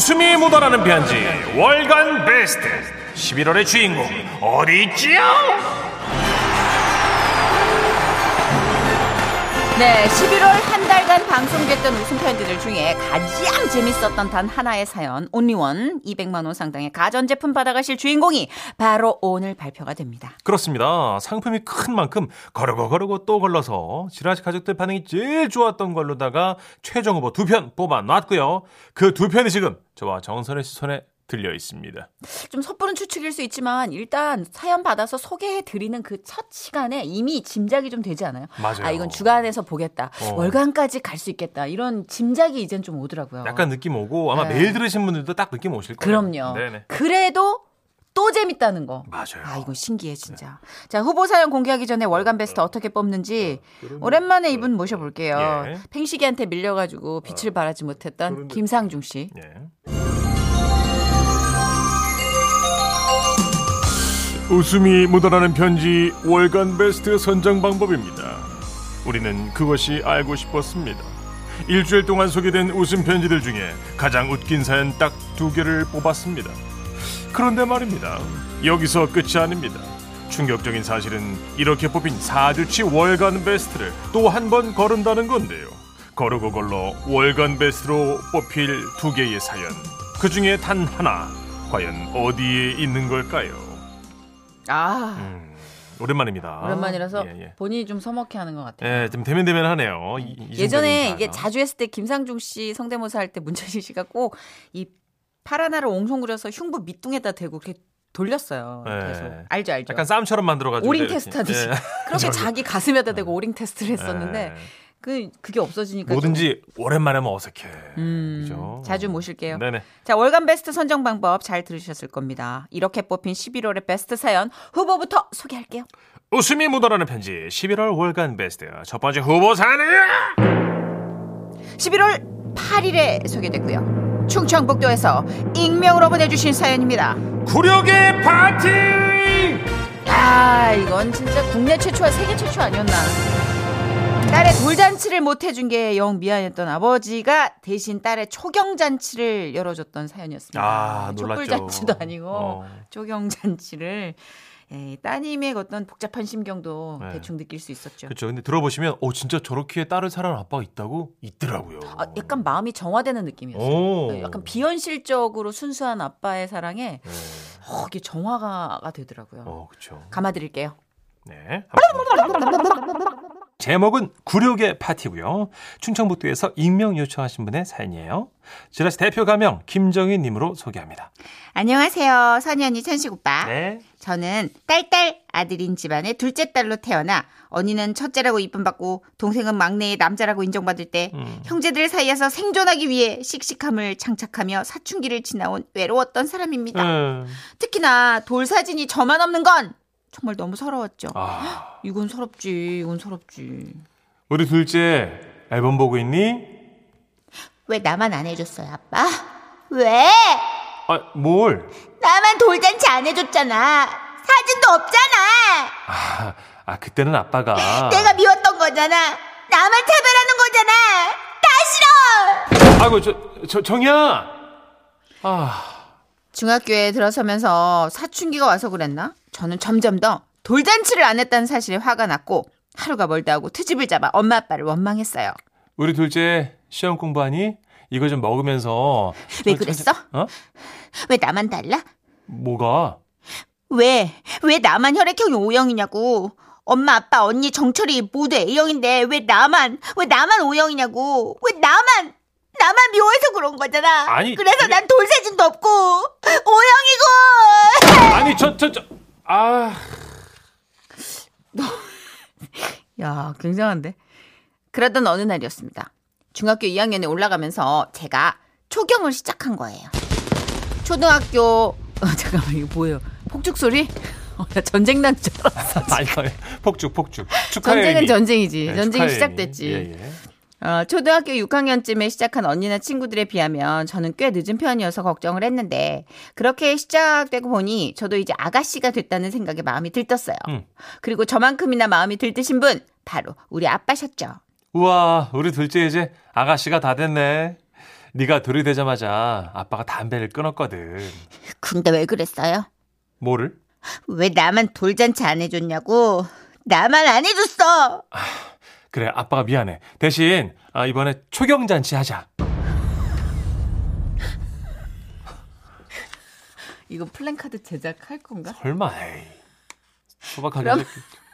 웃음이 묻어나는 편지 월간 베스트 11월의 주인공 어디 있지요? 네, 11월 한 달간 방송됐던 웃음 편지들 중에 가장 재밌었던 단 하나의 사연, 온리원 200만 원 상당의 가전제품 받아가실 주인공이 바로 오늘 발표가 됩니다. 그렇습니다. 상품이 큰 만큼 거르고 거르고 또 걸러서 지라시 가족들 반응이 제일 좋았던 걸로다가 최종 후보 두 편 뽑아놨고요. 그 두 편이 지금 저와 정선혜 씨 손에 들려 있습니다. 좀 섣부른 추측일 수 있지만 일단 사연 받아서 소개해 드리는 그 첫 시간에 이미 짐작이 좀 되지 않아요? 맞아요. 아, 이건 주간에서 보겠다. 어. 월간까지 갈 수 있겠다. 이런 짐작이 이젠 좀 오더라고요. 약간 느낌 오고 아마 네. 매일 들으신 분들도 딱 느낌 오실 거예요. 그럼요. 네네. 그래도 또 재밌다는 거. 맞아요. 아, 이거 신기해, 진짜. 자, 후보 사연 공개하기 전에 월간 베스트 어떻게 뽑는지 오랜만에 이분 모셔볼게요. 예. 팽식이한테 밀려가지고 빛을 발하지 못했던 김상중 씨. 예. 웃음이 묻어나는 편지 월간 베스트 선정 방법입니다. 우리는 그것이 알고 싶었습니다. 일주일 동안 소개된 웃음 편지들 중에 가장 웃긴 사연 딱 두 개를 뽑았습니다. 그런데 말입니다. 여기서 끝이 아닙니다. 충격적인 사실은 이렇게 뽑힌 4주치 월간 베스트를 또 한 번 거른다는 건데요. 거르고 걸러 월간 베스트로 뽑힐 두 개의 사연. 그 중에 단 하나. 과연 어디에 있는 걸까요? 아, 음, 오랜만입니다. 오랜만이라서 예, 예. 본인이 좀 서먹해 하는 것 같아요. 예, 좀 대면대면하네요. 이- 이중적인 예전에. 이게 자주 했을 때 김상중 씨 성대모사 할 때 문천식 씨가 꼭이팔 하나를 옹송그려서 흉부 밑둥에다 대고 이렇게 돌렸어요. 예. 계속. 알죠, 알죠. 약간 싸움처럼 만들어가지고 O-ring. 테스트 하듯이. 예. 그렇게 자기 가슴에다 대고 O-ring 테스트를 했었는데 예. 그 그게 없어지니까 뭐든지 오랜만에 하면 어색해. 음, 그죠? 자주 모실게요. 네네. 자, 월간 베스트 선정 방법 잘 들으셨을 겁니다. 이렇게 뽑힌 11월의 베스트 사연 후보부터 소개할게요. 웃음이 묻어나는 편지 11월 월간 베스트 첫 번째 후보 사연이야. 11월 8일에 소개됐고요. 충청북도에서 익명으로 보내주신 사연입니다. 구력의 파티. 아, 이건 진짜 국내 최초와 세계 최초 아니었나. 딸의 돌잔치를 못 해준 게 영 미안했던 아버지가 대신 딸의 초경잔치를 열어줬던 사연이었습니다. 아. 촛불잔치도 아니고 어. 초경잔치를 예, 따님의 어떤 복잡한 심경도 네. 대충 느낄 수 있었죠. 그렇죠. 근데 들어보시면 어 진짜 저렇게 딸을 사랑하는 아빠가 있다고 있더라고요. 아, 약간 마음이 정화되는 느낌이었어요. 오. 네, 약간 비현실적으로 순수한 아빠의 사랑에 네. 어, 이게 정화가 되더라고요. 어, 그렇죠. 감아드릴게요. 네. 제목은 구력의 파티고요. 충청북도에서 익명 요청하신 분의 사연이에요. 지라시 대표 가명 김정희님으로 소개합니다. 안녕하세요. 언니 천식 오빠. 네. 저는 딸딸 아들인 집안의 둘째 딸로 태어나 언니는 첫째라고 이쁨 받고 동생은 막내의 남자라고 인정받을 때 음. 형제들 사이에서 생존하기 위해 씩씩함을 장착하며 사춘기를 지나온 외로웠던 사람입니다. 음. 특히나 돌 사진이 저만 없는 건 정말 너무 서러웠죠. 아, 이건 서럽지, 이건 서럽지. 우리 둘째 앨범 보고 있니? 왜 나만 안 해줬어요, 아빠? 왜? 아, 뭘? 나만 돌잔치 안 해줬잖아. 사진도 없잖아. 아, 아 그때는 아빠가 내가 미웠던 거잖아. 나만 차별하는 거잖아. 다 싫어. 아이고 저, 저 정이야. 아, 중학교에 들어서면서 사춘기가 와서 그랬나? 저는 점점 더 돌잔치를 안 했다는 사실에 화가 났고 하루가 멀다 하고 트집을 잡아 엄마 아빠를 원망했어요. 우리 둘째 시험 공부하니? 이거 좀 먹으면서 왜 그랬어? 어? 왜 나만 달라? 뭐가? 왜? 왜 나만 혈액형이 O형이냐고. 엄마, 아빠, 언니, 정철이 모두 A형인데 왜 나만, 왜 나만 O형이냐고. 왜 나만, 나만 묘해서 그런 거잖아. 아니, 그래서 그게- 난 돌사진도 없고 O형이고. 아니 저 저 저 아. 야, 굉장한데. 그러던 어느 날이었습니다. 중학교 2학년에 올라가면서 제가 초경을 시작한 거예요. 초등학교 어, 잠깐만 이거 뭐예요? 폭죽 소리? 어, 나 전쟁 난 줄 알았어. 아니, 폭죽, 폭죽. 축하의 전쟁은 의미. 전쟁이지. 네, 전쟁이 시작됐지. 예, 예. 어, 초등학교 6학년쯤에 시작한 언니나 친구들에 비하면 저는 꽤 늦은 편이어서 걱정을 했는데 그렇게 시작되고 보니 저도 이제 아가씨가 됐다는 생각에 마음이 들떴어요. 음. 그리고 저만큼이나 마음이 들뜨신 분 바로 우리 아빠셨죠. 우와, 우리 둘째 이제 아가씨가 다 됐네. 네가 들이대자마자 아빠가 담배를 끊었거든. 근데 왜 그랬어요? 뭐를? 왜 나만 돌잔치 안 해줬냐고? 나만 안 해줬어! 그래, 아빠가 미안해. 대신 아, 이번에 초경잔치 하자. 이거 플랜카드 제작할 건가? 설마. 에이. 소박하게 그럼-.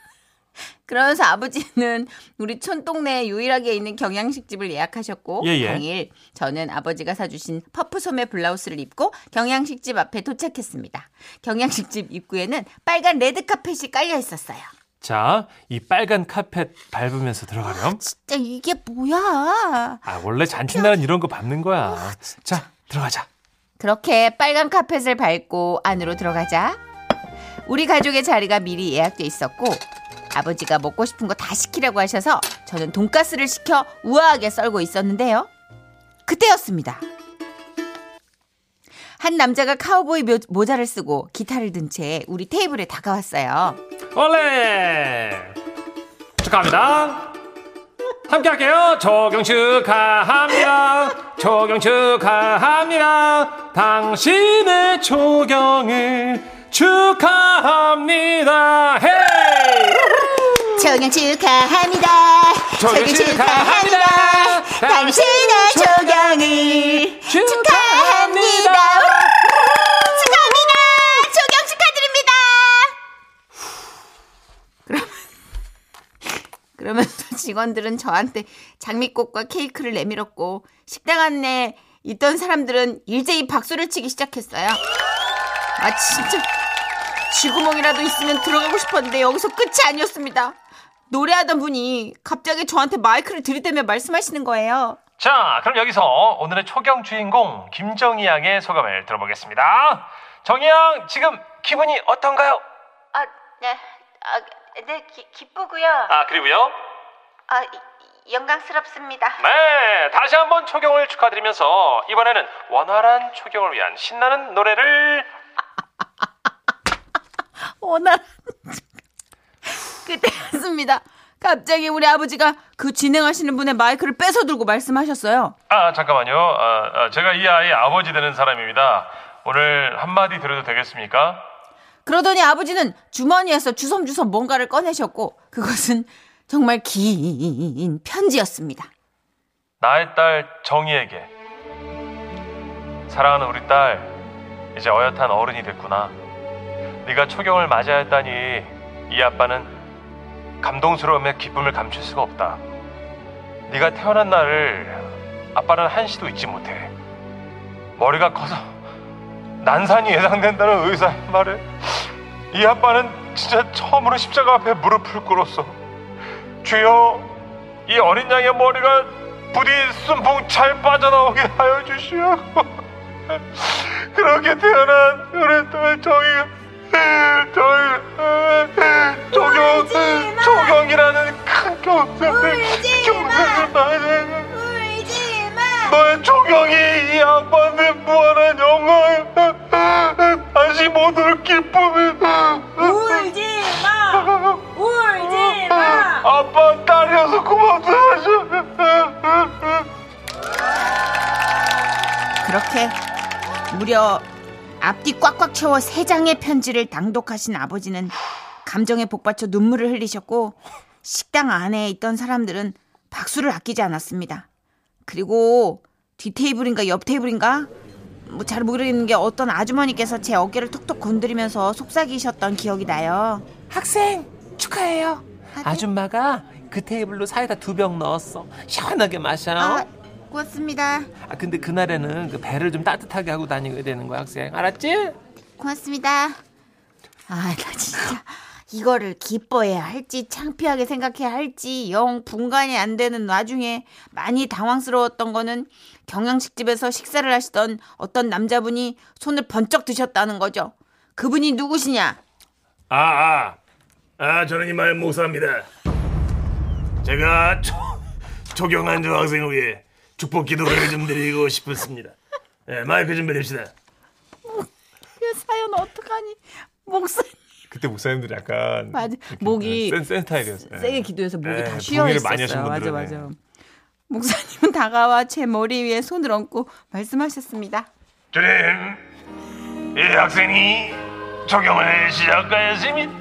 그러면서 아버지는 우리 촌동네에 유일하게 있는 경양식집을 예약하셨고 예, 예. 당일 저는 아버지가 사주신 퍼프 소매 블라우스를 입고 경양식집 앞에 도착했습니다. 경양식집 입구에는 빨간 레드 카펫이 깔려 있었어요. 자, 이 빨간 카펫 밟으면서 들어가렴. 진짜 이게 뭐야? 아, 원래 잔칫날은 이런 거 밟는 거야. 자, 들어가자. 그렇게 빨간 카펫을 밟고 안으로 들어가자 우리 가족의 자리가 미리 예약돼 있었고 아버지가 먹고 싶은 거 다 시키라고 하셔서 저는 돈가스를 시켜 우아하게 썰고 있었는데요. 그때였습니다. 한 남자가 카우보이 묘- 모자를 쓰고 기타를 든 채 우리 테이블에 다가왔어요. 올레! 축하합니다. 함께 할게요. 조경 축하합니다. 조경 축하합니다. 당신의 조경을 축하합니다. 헤이! 조경 축하합니다. 조경 축하합니다. 당신의 조경을. 축하합니다. 조경 축하드립니다. 그러면 그러면서 직원들은 저한테 장미꽃과 케이크를 내밀었고 식당 안에 있던 사람들은 일제히 박수를 치기 시작했어요. 아 진짜 쥐구멍이라도 있으면 들어가고 싶었는데 여기서 끝이 아니었습니다. 노래하던 분이 갑자기 저한테 마이크를 들이대며 말씀하시는 거예요. 자, 그럼 여기서 오늘의 초경 주인공 김정희 양의 소감을 들어보겠습니다. 정희 양, 지금 기분이 어떤가요? 아, 네, 아, 네, 기, 기쁘고요. 아, 그리고요. 아, 영광스럽습니다. 네, 다시 한번 초경을 축하드리면서 이번에는 원활한 초경을 위한 신나는 노래를 원활한 그때였습니다. 갑자기 우리 아버지가 그 진행하시는 분의 마이크를 뺏어 들고 말씀하셨어요. 아 잠깐만요. 아, 아, 제가 이 아이의 아버지 되는 사람입니다. 오늘 한마디 드려도 되겠습니까? 그러더니 아버지는 주머니에서 주섬주섬 뭔가를 꺼내셨고 그것은 정말 긴 편지였습니다. 나의 딸 정희에게 사랑하는 우리 딸 이제 어엿한 어른이 됐구나. 네가 초경을 맞아야 했다니 이 아빠는 감동스러움에 기쁨을 감출 수가 없다. 네가 태어난 날을 아빠는 한시도 잊지 못해. 머리가 커서 난산이 예상된다는 의사의 말에 이 아빠는 진짜 처음으로 십자가 앞에 무릎을 꿇었어. 주여, 이 어린 양의 머리가 부디 순풍 잘 빠져나오게 하여 주시오. 그렇게 태어난 우리 딸 정이가 정이 조경 조경이라는 큰 경사를 경사를 받은! 너의 조경이 이 아빠한테 무한한 올 기쁨을 울지 마! 울지 마! 아빠 딸이어서 고맙다 그렇게 무려 앞뒤 꽉꽉 채워 세 장의 편지를 낭독하신 아버지는 감정에 복받쳐 눈물을 흘리셨고 식당 안에 있던 사람들은 박수를 아끼지 않았습니다. 그리고 뒤 테이블인가 옆 테이블인가 뭐 잘 모르겠는 게 어떤 아주머니께서 제 어깨를 톡톡 건드리면서 속삭이셨던 기억이 나요. 학생 축하해요. 아줌마가 그 테이블로 사이다 두 병 넣었어. 시원하게 마셔. 아, 아, 고맙습니다. 근데 그날에는 그 배를 좀 따뜻하게 하고 다니게 되는 거야 학생. 알았지? 고맙습니다. 아, 나 진짜 이거를 기뻐해야 할지 창피하게 생각해야 할지 영 분간이 안 되는 와중에 많이 당황스러웠던 거는 경양식집에서 식사를 하시던 어떤 남자분이 손을 번쩍 드셨다는 거죠. 그분이 누구시냐? 아, 아, 아, 저는 이마을 목사입니다. 제가 초, 초경한 저 위해 축복 기도를 좀 드리고 싶었습니다. 예, 마이크 좀 내립시다. 그 사연 어떡하니? 목사님. 그때 목사님들이 약간 맞아. 목이 센, 센 스타일이었어요. 세게 기도해서 목이 네, 다 쉬어 있었어요. 맞아 분들은, 맞아. 네. 목사님은 다가와 제 머리 위에 손을 얹고 말씀하셨습니다. 주님, 이 학생이 적용을 시작하였습니다.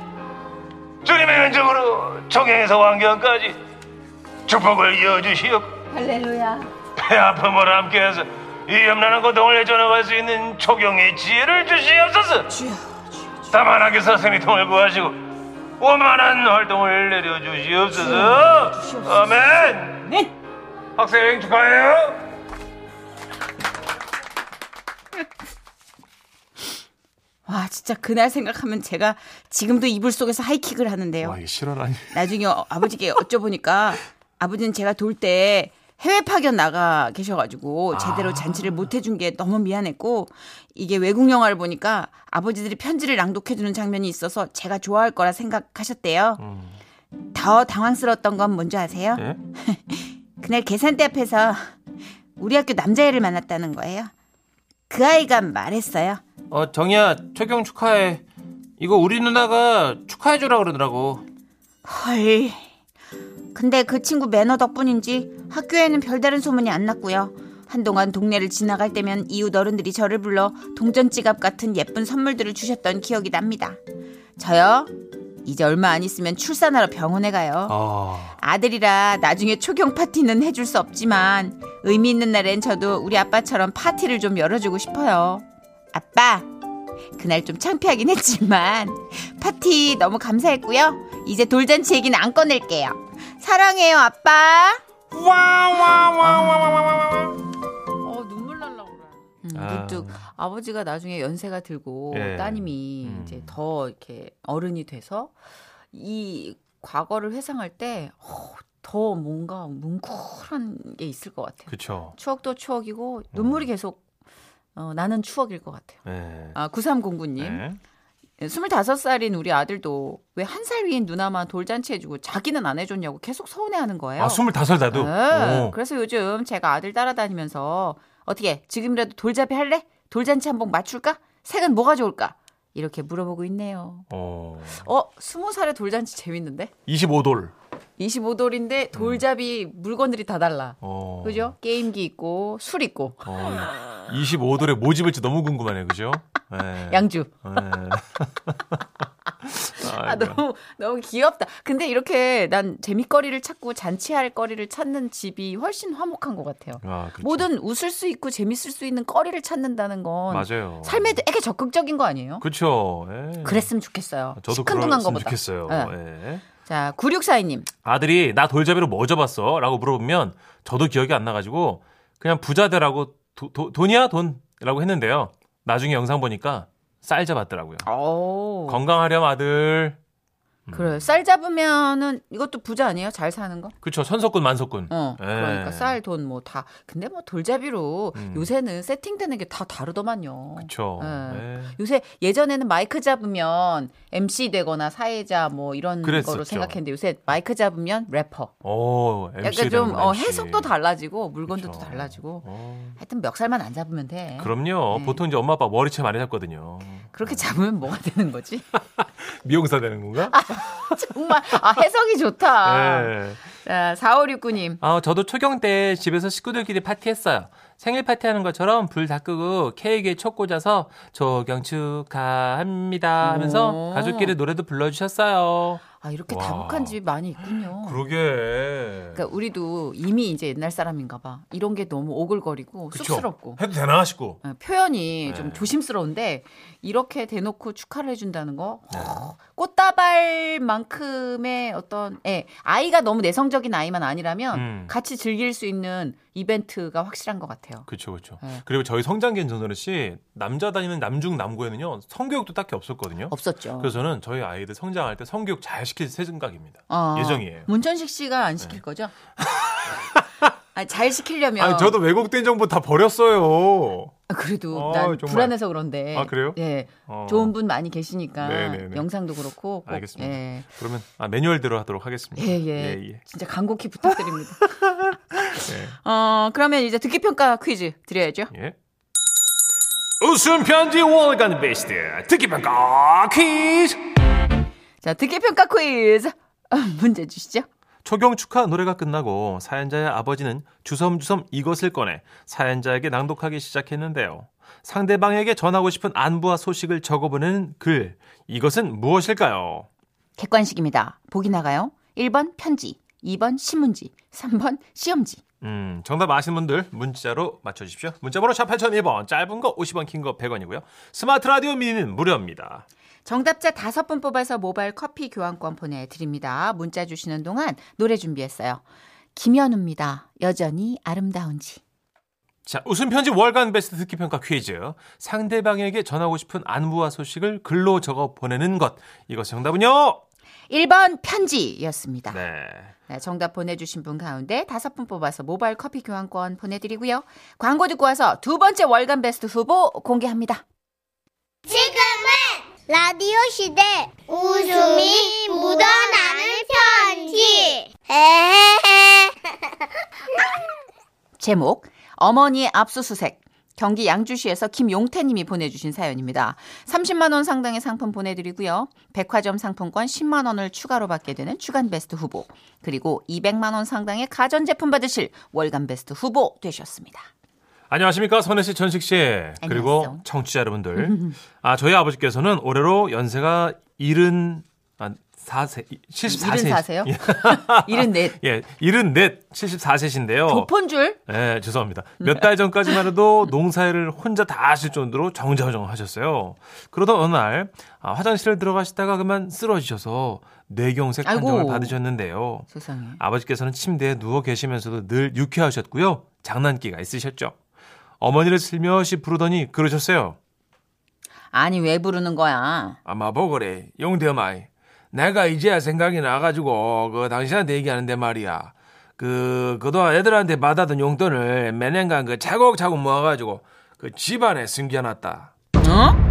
주님의 은총으로 적용에서 완경까지 축복을 이어주시오. 할렐루야. 배 아픔을 함께해서 이 염라는 고통을 헤쳐나갈 수 있는 초경의 지혜를 주시옵소서. 주여. 다만하게 선생님 통을 구하시고 원만한 활동을 내려주시옵소서. 아멘. 네. 학생 축하해요. 와 진짜 그날 생각하면 제가 지금도 이불 속에서 하이킥을 하는데요. 이게 실화라니. 나중에 어- 아버지께 여쭤보니까 아버지는 제가 돌 때 해외 파견 나가 계셔가지고 제대로 잔치를 못 해준 게 너무 미안했고 이게 외국 영화를 보니까 아버지들이 편지를 낭독해주는 장면이 있어서 제가 좋아할 거라 생각하셨대요. 더 당황스러웠던 건 뭔지 아세요? 예? 그날 계산대 앞에서 우리 학교 남자애를 만났다는 거예요. 그 아이가 말했어요. 어 정이야 초경 축하해. 이거 우리 누나가 축하해주라 그러더라고. 헐. 근데 그 친구 매너 덕분인지 학교에는 별다른 소문이 안 났고요. 한동안 동네를 지나갈 때면 이웃 어른들이 저를 불러 동전 지갑 같은 예쁜 선물들을 주셨던 기억이 납니다. 저요? 이제 얼마 안 있으면 출산하러 병원에 가요. 아 아들이라 나중에 초경 파티는 해줄 수 없지만 의미 있는 날엔 저도 우리 아빠처럼 파티를 좀 열어주고 싶어요. 아빠, 그날 좀 창피하긴 했지만 파티 너무 감사했고요. 이제 돌잔치 얘기는 안 꺼낼게요. 사랑해요, 아빠. 어 눈물 날라 그래. 음, 아. 문득 아버지가 나중에 연세가 들고 예. 따님이 음. 이제 더 이렇게 어른이 돼서 이 과거를 회상할 때 어, 더 뭔가 뭉클한 게 있을 것 같아요. 그쵸. 추억도 추억이고 눈물이 계속 어, 나는 추억일 것 같아요. 네. 아, 9309님. 네. 25살인 우리 아들도 왜 한 살 위인 누나만 돌잔치 해주고 자기는 안 해줬냐고 계속 서운해하는 거예요. 아 스물다섯 나도. 네. 오. 그래서 요즘 제가 아들 따라다니면서 어떻게 지금이라도 돌잡이 할래? 돌잔치 한번 맞출까? 색은 뭐가 좋을까? 이렇게 물어보고 있네요. 어. 어, 20살의 돌잔치 재밌는데? 25돌. 25돌인데 돌잡이 물건들이 다 달라. 어. 그죠? 게임기 있고 술 있고 어. 25돌에 뭐 집을지 너무 궁금하네, 그죠? 네. 양주. 네. 아. 너무 너무 귀엽다. 근데 이렇게 난 재밌거리를 찾고 잔치할 거리를 찾는 집이 훨씬 화목한 것 같아요. 아, 그렇죠. 뭐든 웃을 수 있고 재밌을 수 있는 거리를 찾는다는 건 맞아요. 삶에 되게 적극적인 거 아니에요? 그렇죠. 예. 그랬으면 좋겠어요. 저도 시큰둥한 그랬으면 거보다. 좋겠어요. 네. 예. 자, 9642님. 아들이 나 돌잡이로 뭐 접었어? 라고 물어보면 저도 기억이 안 나가지고 그냥 부자들하고 도- 도- 돈이야 돈? 라고 했는데요. 나중에 영상 보니까 쌀 잡았더라고요. 오. 건강하렴 아들. 그래. 쌀 잡으면은 이것도 부자 아니에요? 잘 사는 거? 그쵸 천석군 만석군. 어. 예. 그러니까 쌀, 돈 뭐 다. 근데 뭐 돌잡이로 음. 요새는 세팅되는 게 다 다르더만요. 예. 예. 요새 예전에는 마이크 잡으면 MC 되거나 사회자 뭐 이런 그랬었죠. 거로 생각했는데 요새 마이크 잡으면 래퍼. 오, MC 약간 좀 어. 해석도 달라지고 물건도 또 그쵸. 달라지고 어. 하여튼 멱살만 안 잡으면 돼. 그럼요. 네. 보통 이제 엄마 아빠 머리채 많이 잡거든요. 그렇게 잡으면 뭐가 되는 거지? 미용사 되는 건가? 정말 아 해석이 좋다. 예. 자, 4569님. 아, 저도 초경 때 집에서 식구들끼리 파티했어요. 생일 파티하는 것처럼 불 다 끄고 케이크에 촉 꽂아서 초경 축하합니다 하면서 오. 가족끼리 노래도 불러주셨어요. 아 이렇게 와. 다복한 집이 많이 있군요. 그러게. 그러니까 우리도 이미 이제 옛날 사람인가 봐. 이런 게 너무 오글거리고 그쵸? 쑥스럽고 해도 되나 싶고. 어, 표현이 좀 네. 조심스러운데 이렇게 대놓고 축하를 해준다는 거 어, 꽃다발만큼의 어떤 예, 아이가 너무 내성적인 아이만 아니라면 음. 같이 즐길 수 있는 이벤트가 확실한 것 같아요. 그렇죠, 그렇죠. 네. 그리고 저희 성장기인 전선우 씨 남자 다니는 남중 남고에는요 성교육도 딱히 없었거든요. 없었죠. 그래서 저는 저희 아이들 성장할 때 성교육 잘 시킬 생각입니다. 어, 예정이에요. 문천식 씨가 안 시킬 거죠? 아니, 잘 시키려면 아니 저도 왜곡된 정보 다 버렸어요. 아, 그래도 아, 난 정말. 불안해서 그런데. 아, 그래요? 예. 어. 좋은 분 많이 계시니까 네네네. 영상도 그렇고 꼭, 알겠습니다. 예. 그러면 아, 매뉴얼대로 하도록 하겠습니다. 예, 예. 예, 예. 진짜 간곡히 부탁드립니다. 예. 어, 그러면 이제 듣기 평가 퀴즈 드려야죠. 예. 웃음 편지 월간 베스트 듣기 평가 퀴즈. 자, 듣기 평가 퀴즈. 어, 문제 주시죠. 초경 축하 노래가 끝나고 사연자의 아버지는 주섬주섬 이것을 꺼내 사연자에게 낭독하기 시작했는데요. 상대방에게 전하고 싶은 안부와 소식을 적어보내는 글. 이것은 무엇일까요? 객관식입니다. 보기 나가요. 1번 편지, 2번 신문지, 3번 시험지. 음, 정답 아시는 분들 문자로 맞춰주십시오. 문자번호 샵 8001번, 짧은 거 50원, 긴 거 100원이고요. 스마트 라디오 미니는 무료입니다. 정답자 다섯 분 뽑아서 모바일 커피 교환권 보내드립니다. 문자 주시는 동안 노래 준비했어요. 김현우입니다. 여전히 아름다운지. 자, 웃음 편지 월간 베스트 듣기 평가 퀴즈. 상대방에게 전하고 싶은 안부와 소식을 글로 적어 보내는 것. 이것 정답은요? 1번 편지였습니다. 네. 네, 정답 보내주신 분 가운데 다섯 분 뽑아서 모바일 커피 교환권 보내드리고요. 광고 듣고 와서 두 번째 월간 베스트 후보 공개합니다. 지금은 라디오 시대 웃음이 묻어나는 편지. 에헤헤. 제목 어머니의 압수수색 경기 양주시에서 김용태님이 보내주신 사연입니다. 30만 원 상당의 상품 보내드리고요. 백화점 상품권 10만 원을 추가로 받게 되는 주간 베스트 후보 그리고 200만 원 상당의 가전제품 받으실 월간 베스트 후보 되셨습니다. 안녕하십니까. 선혜 씨, 전식 씨. 그리고 안녕하세요. 청취자 여러분들. 아, 저희 아버지께서는 올해로 연세가 70, 아, 4세, 74세. 74세요? 예, 74. 예, 74, 74세신데요. 교폰 줄? 예, 죄송합니다. 몇 달 전까지만 해도 농사일을 혼자 다 하실 정도로 정자정을 하셨어요. 그러던 어느 날 아, 화장실을 들어가시다가 그만 쓰러지셔서 뇌경색 판정을 아이고. 받으셨는데요. 세상에. 아버지께서는 침대에 누워 계시면서도 늘 유쾌하셨고요. 장난기가 있으셨죠. 어머니를 슬며시 부르더니 그러셨어요. 아니 왜 부르는 거야? 아마 보거래. 용대마이. 내가 이제야 생각이 나가지고 그 당신한테 얘기하는데 말이야. 그 그동안 애들한테 받았던 용돈을 몇 년간 그 차곡차곡 모아가지고 그 집안에 숨겨놨다. 어?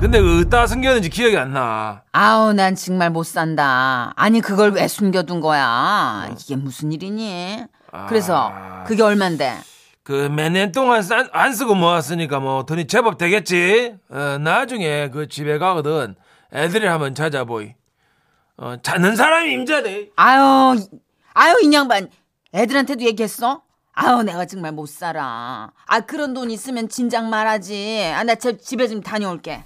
근데 그 어디다 숨겼는지 기억이 안 나. 아우 난 정말 못 산다. 아니 그걸 왜 숨겨둔 거야? 이게 무슨 일이니? 그래서 그게 얼만데? 그 몇 년 동안 싼- 안 쓰고 모았으니까 뭐 돈이 제법 되겠지. 어, 나중에 그 집에 가거든 애들이 한번 찾아보이. 어, 찾는 사람이 임자돼. 아유, 이- 아유 이 양반 애들한테도 얘기했어? 아유 내가 정말 못 살아. 아 그런 돈 있으면 진작 말하지. 아 나 집에 좀 다녀올게.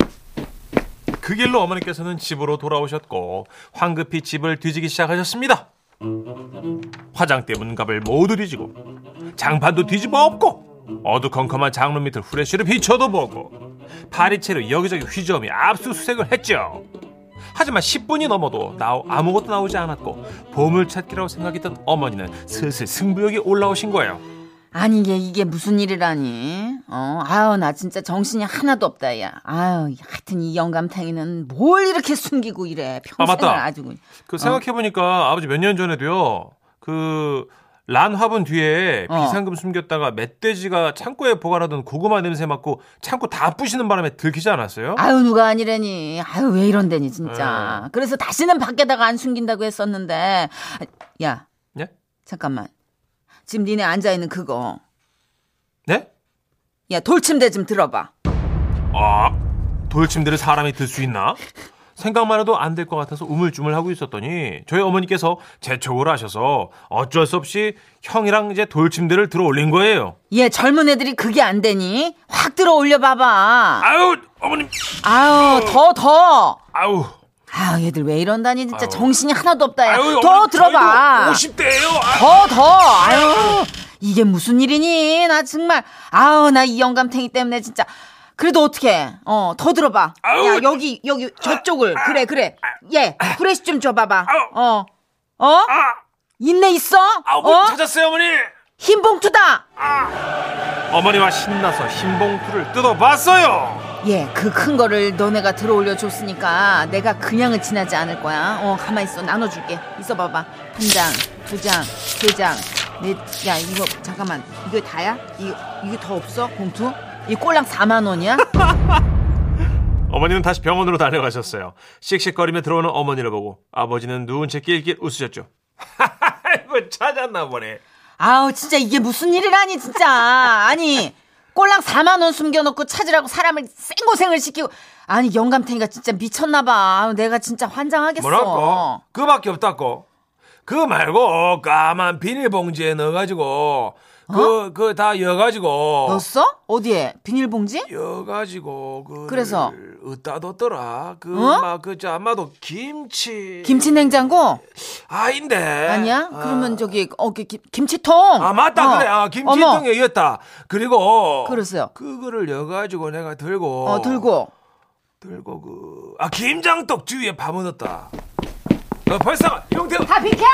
그 길로 어머니께서는 집으로 돌아오셨고 황급히 집을 뒤지기 시작하셨습니다. 화장대 문갑을 모두 뒤지고 장판도 뒤집어 엎고 어두컴컴한 장롱 밑을 후레쉬로 비춰도 보고 파리채로 여기저기 휘저으며 압수수색을 했죠. 하지만 10분이 넘어도 나 아무것도 나오지 않았고 보물찾기라고 생각했던 어머니는 슬슬 승부욕이 올라오신 거예요. 아니 이게 이게 무슨 일이라니? 어, 아유 나 진짜 정신이 하나도 없다 야. 아유 하여튼 이 영감탱이는 뭘 이렇게 숨기고 이래 평생을 맞다. 아주. 그 생각해 보니까 아버지 몇 년 전에도요, 그, 란 화분 뒤에 어. 비상금 숨겼다가 멧돼지가 창고에 보관하던 고구마 냄새 맡고 창고 다 부시는 바람에 들키지 않았어요? 아유 누가 아니래니. 아유 왜 이런데니 진짜. 그래서 다시는 밖에다가 안 숨긴다고 했었는데. 야 네? 잠깐만. 지금 니네 앉아 있는 그거. 네? 야 돌침대 좀 들어봐. 아, 돌침대를 사람이 들 수 있나? 생각만 해도 안 될 것 같아서 우물쭈물하고 있었더니 저희 어머니께서 재촉을 하셔서 어쩔 수 없이 형이랑 이제 돌침대를 들어 올린 거예요. 얘 젊은 애들이 그게 안 되니? 확 들어 올려 봐봐. 아유, 어머님, 아유 더 더. 아유. 아 얘들 왜 이런다니 진짜 아유. 정신이 하나도 없다 야. 아유, 더 어머니, 들어봐. 저희도 50대예요. 아, 더 더. 아유 이게 무슨 일이니? 나 정말 아우 나 이 영감탱이 때문에 진짜. 그래도 어떻게? 어 더 들어봐. 아우. 야 여기 여기 저쪽을 그래 그래. 얘 후레쉬 좀 줘 봐봐. 아우. 어 어? 아, 있네 있어? 아우, 뭐 어? 찾았어요, 어머니. 흰 봉투다. 어머니와 신나서 흰 봉투를 뜯어봤어요. 예, 그 큰 거를 너네가 들어 올려 줬으니까 내가 그냥은 지나지 않을 거야. 어, 가만 있어. 나눠 줄게. 있어 봐 봐. 한 장, 두 장, 세 장, 넷. 야, 이거 잠깐만. 이거 다야? 이거 이게 더 없어? 봉투? 이 꼴랑 4만 원이야? 어머니는 다시 병원으로 다녀가셨어요. 씩씩거리며 들어오는 어머니를 보고 아버지는 누운 채 낄낄 웃으셨죠. 아이고 찾았나 보네. 아우, 진짜 이게 무슨 일이라니 진짜. 아니, 꼴랑 4만 원 숨겨놓고 찾으라고 사람을 생고생을 시키고. 아니, 영감탱이가 진짜 미쳤나 봐. 아우, 내가 진짜 환장하겠어. 뭐랄까? 그밖에 없다고. 그거 말고 까만 비닐봉지에 넣어가지고 그 그 다 여가지고 넣었어? 어디에? 비닐봉지? 여가지고 그 그래서? 어디다 뒀더라 어? 그막그 저 아마도 김치 김치 냉장고? 아닌데 아니야? 아. 그러면 저기 어 기- 기- 김치통. 아 맞다 어. 그래 아. 김치통에 이었다 그리고 그랬어요. 그거를 여가지고 내가 들고 어 들고. 들고 그 아 김장떡 주위에 파묻었다 어 벌써 용태 다 비켜!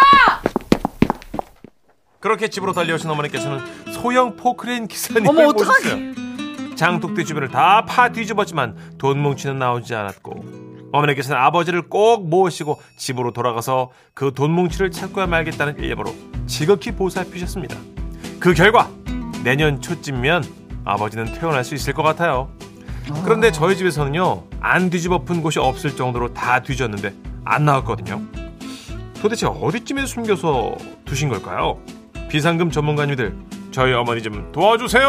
그렇게 집으로 달려오신 어머니께서는 소형 포크레인 기사님을. 모셨어요. 장독대 주변을 다 파 뒤집었지만 돈 뭉치는 나오지 않았고 어머니께서는 아버지를 꼭 모시고 집으로 돌아가서 그 돈 뭉치를 찾고야 말겠다는 일념으로 지극히 보살피셨습니다. 그 결과 내년 초쯤이면 아버지는 퇴원할 수 있을 것 같아요. 그런데 저희 집에서는요 안 뒤집어 푼 곳이 없을 정도로 다 뒤졌는데 안 나왔거든요. 도대체 어디쯤에 숨겨서 두신 걸까요? 비상금 전문가님들 저희 어머니 좀 도와주세요.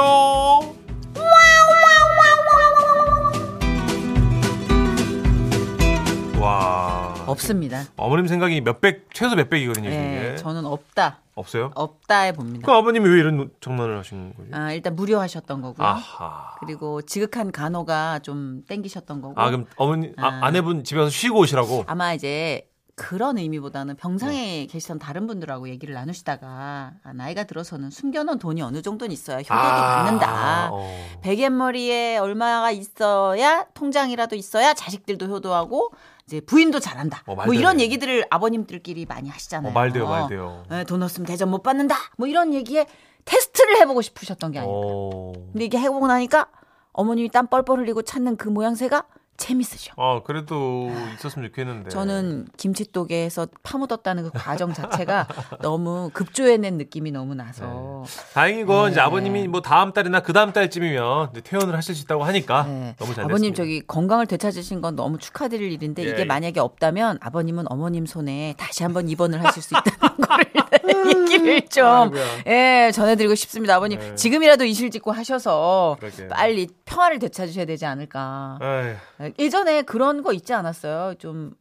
와 없습니다. 어머님 생각이 몇백 최소 몇백이거든요 예, 이게 저는 없다. 없어요? 없다에 봅니다. 그 아버님이 왜 이런 장난을 하신 거예요? 아, 일단 무료하셨던 거고요. 아하. 그리고 지극한 간호가 좀 땡기셨던 거고. 아 그럼 어머니 아, 아. 아내분 집에 가서 쉬고 오시라고? 아마 이제 그런 의미보다는 병상에 네. 계시던 다른 분들하고 얘기를 나누시다가 아, 나이가 들어서는 숨겨놓은 돈이 어느 정도는 있어야 효도도 아, 받는다. 어. 베갯머리에 얼마가 있어야 통장이라도 있어야 자식들도 효도하고 이제 부인도 잘한다. 어, 뭐 이런 돼. 얘기들을 아버님들끼리 많이 하시잖아요. 어, 말돼요 말돼요. 예, 돈 없으면 대접 못 받는다. 뭐 이런 얘기에 테스트를 해보고 싶으셨던 게 아니에요. 어. 근데 이게 해보고 나니까 어머님이 땀 뻘뻘 흘리고 찾는 그 모양새가 재밌으셔. 아 그래도 있었으면 좋겠는데. 저는 김치독에서 파묻었다는 그 과정 자체가 너무 급조해낸 느낌이 너무 나서 다행이건 이제 네. 아버님이 뭐 다음 달이나 그 다음 달쯤이면 이제 퇴원을 하실 수 있다고 하니까 네. 너무 잘 아버님 됐습니다. 저기 건강을 되찾으신 건 너무 축하드릴 일인데 예, 이게 예. 만약에 없다면 아버님은 어머님 손에 다시 한번 입원을 하실 수 있다는 거를 얘기를 좀 아이고야. 예, 전해드리고 싶습니다. 아버님 네. 지금이라도 이실직고 하셔서 그러게요. 빨리 평화를 되찾으셔야 되지 않을까. 에휴, 예전에 그런 거 있지 않았어요? 좀,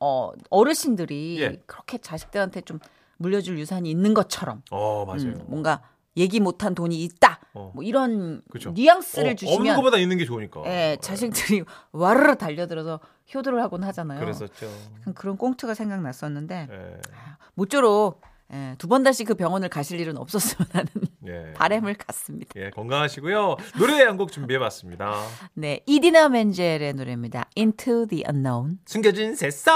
어, 어르신들이 예. 그렇게 자식들한테 좀 물려줄 유산이 있는 것처럼, 어 맞아요. 음, 뭔가 얘기 못한 돈이 있다. 어. 뭐 이런 그죠. 뉘앙스를 어, 없는 주시면, 것보다 있는 게 좋으니까. 예, 자식들이 와르르 달려들어서 효도를 하곤 하잖아요. 그랬었죠. 그런 꽁트가 생각났었는데, 예. 모쪼록 예, 두번 다시 그 병원을 가실 일은 없었으면 하는 예. 바램을 갖습니다. 예, 건강하시고요. 노래 한 곡 준비해봤습니다. 네, 이디나 멘젤의 노래입니다. Into the Unknown. 숨겨진 새싹.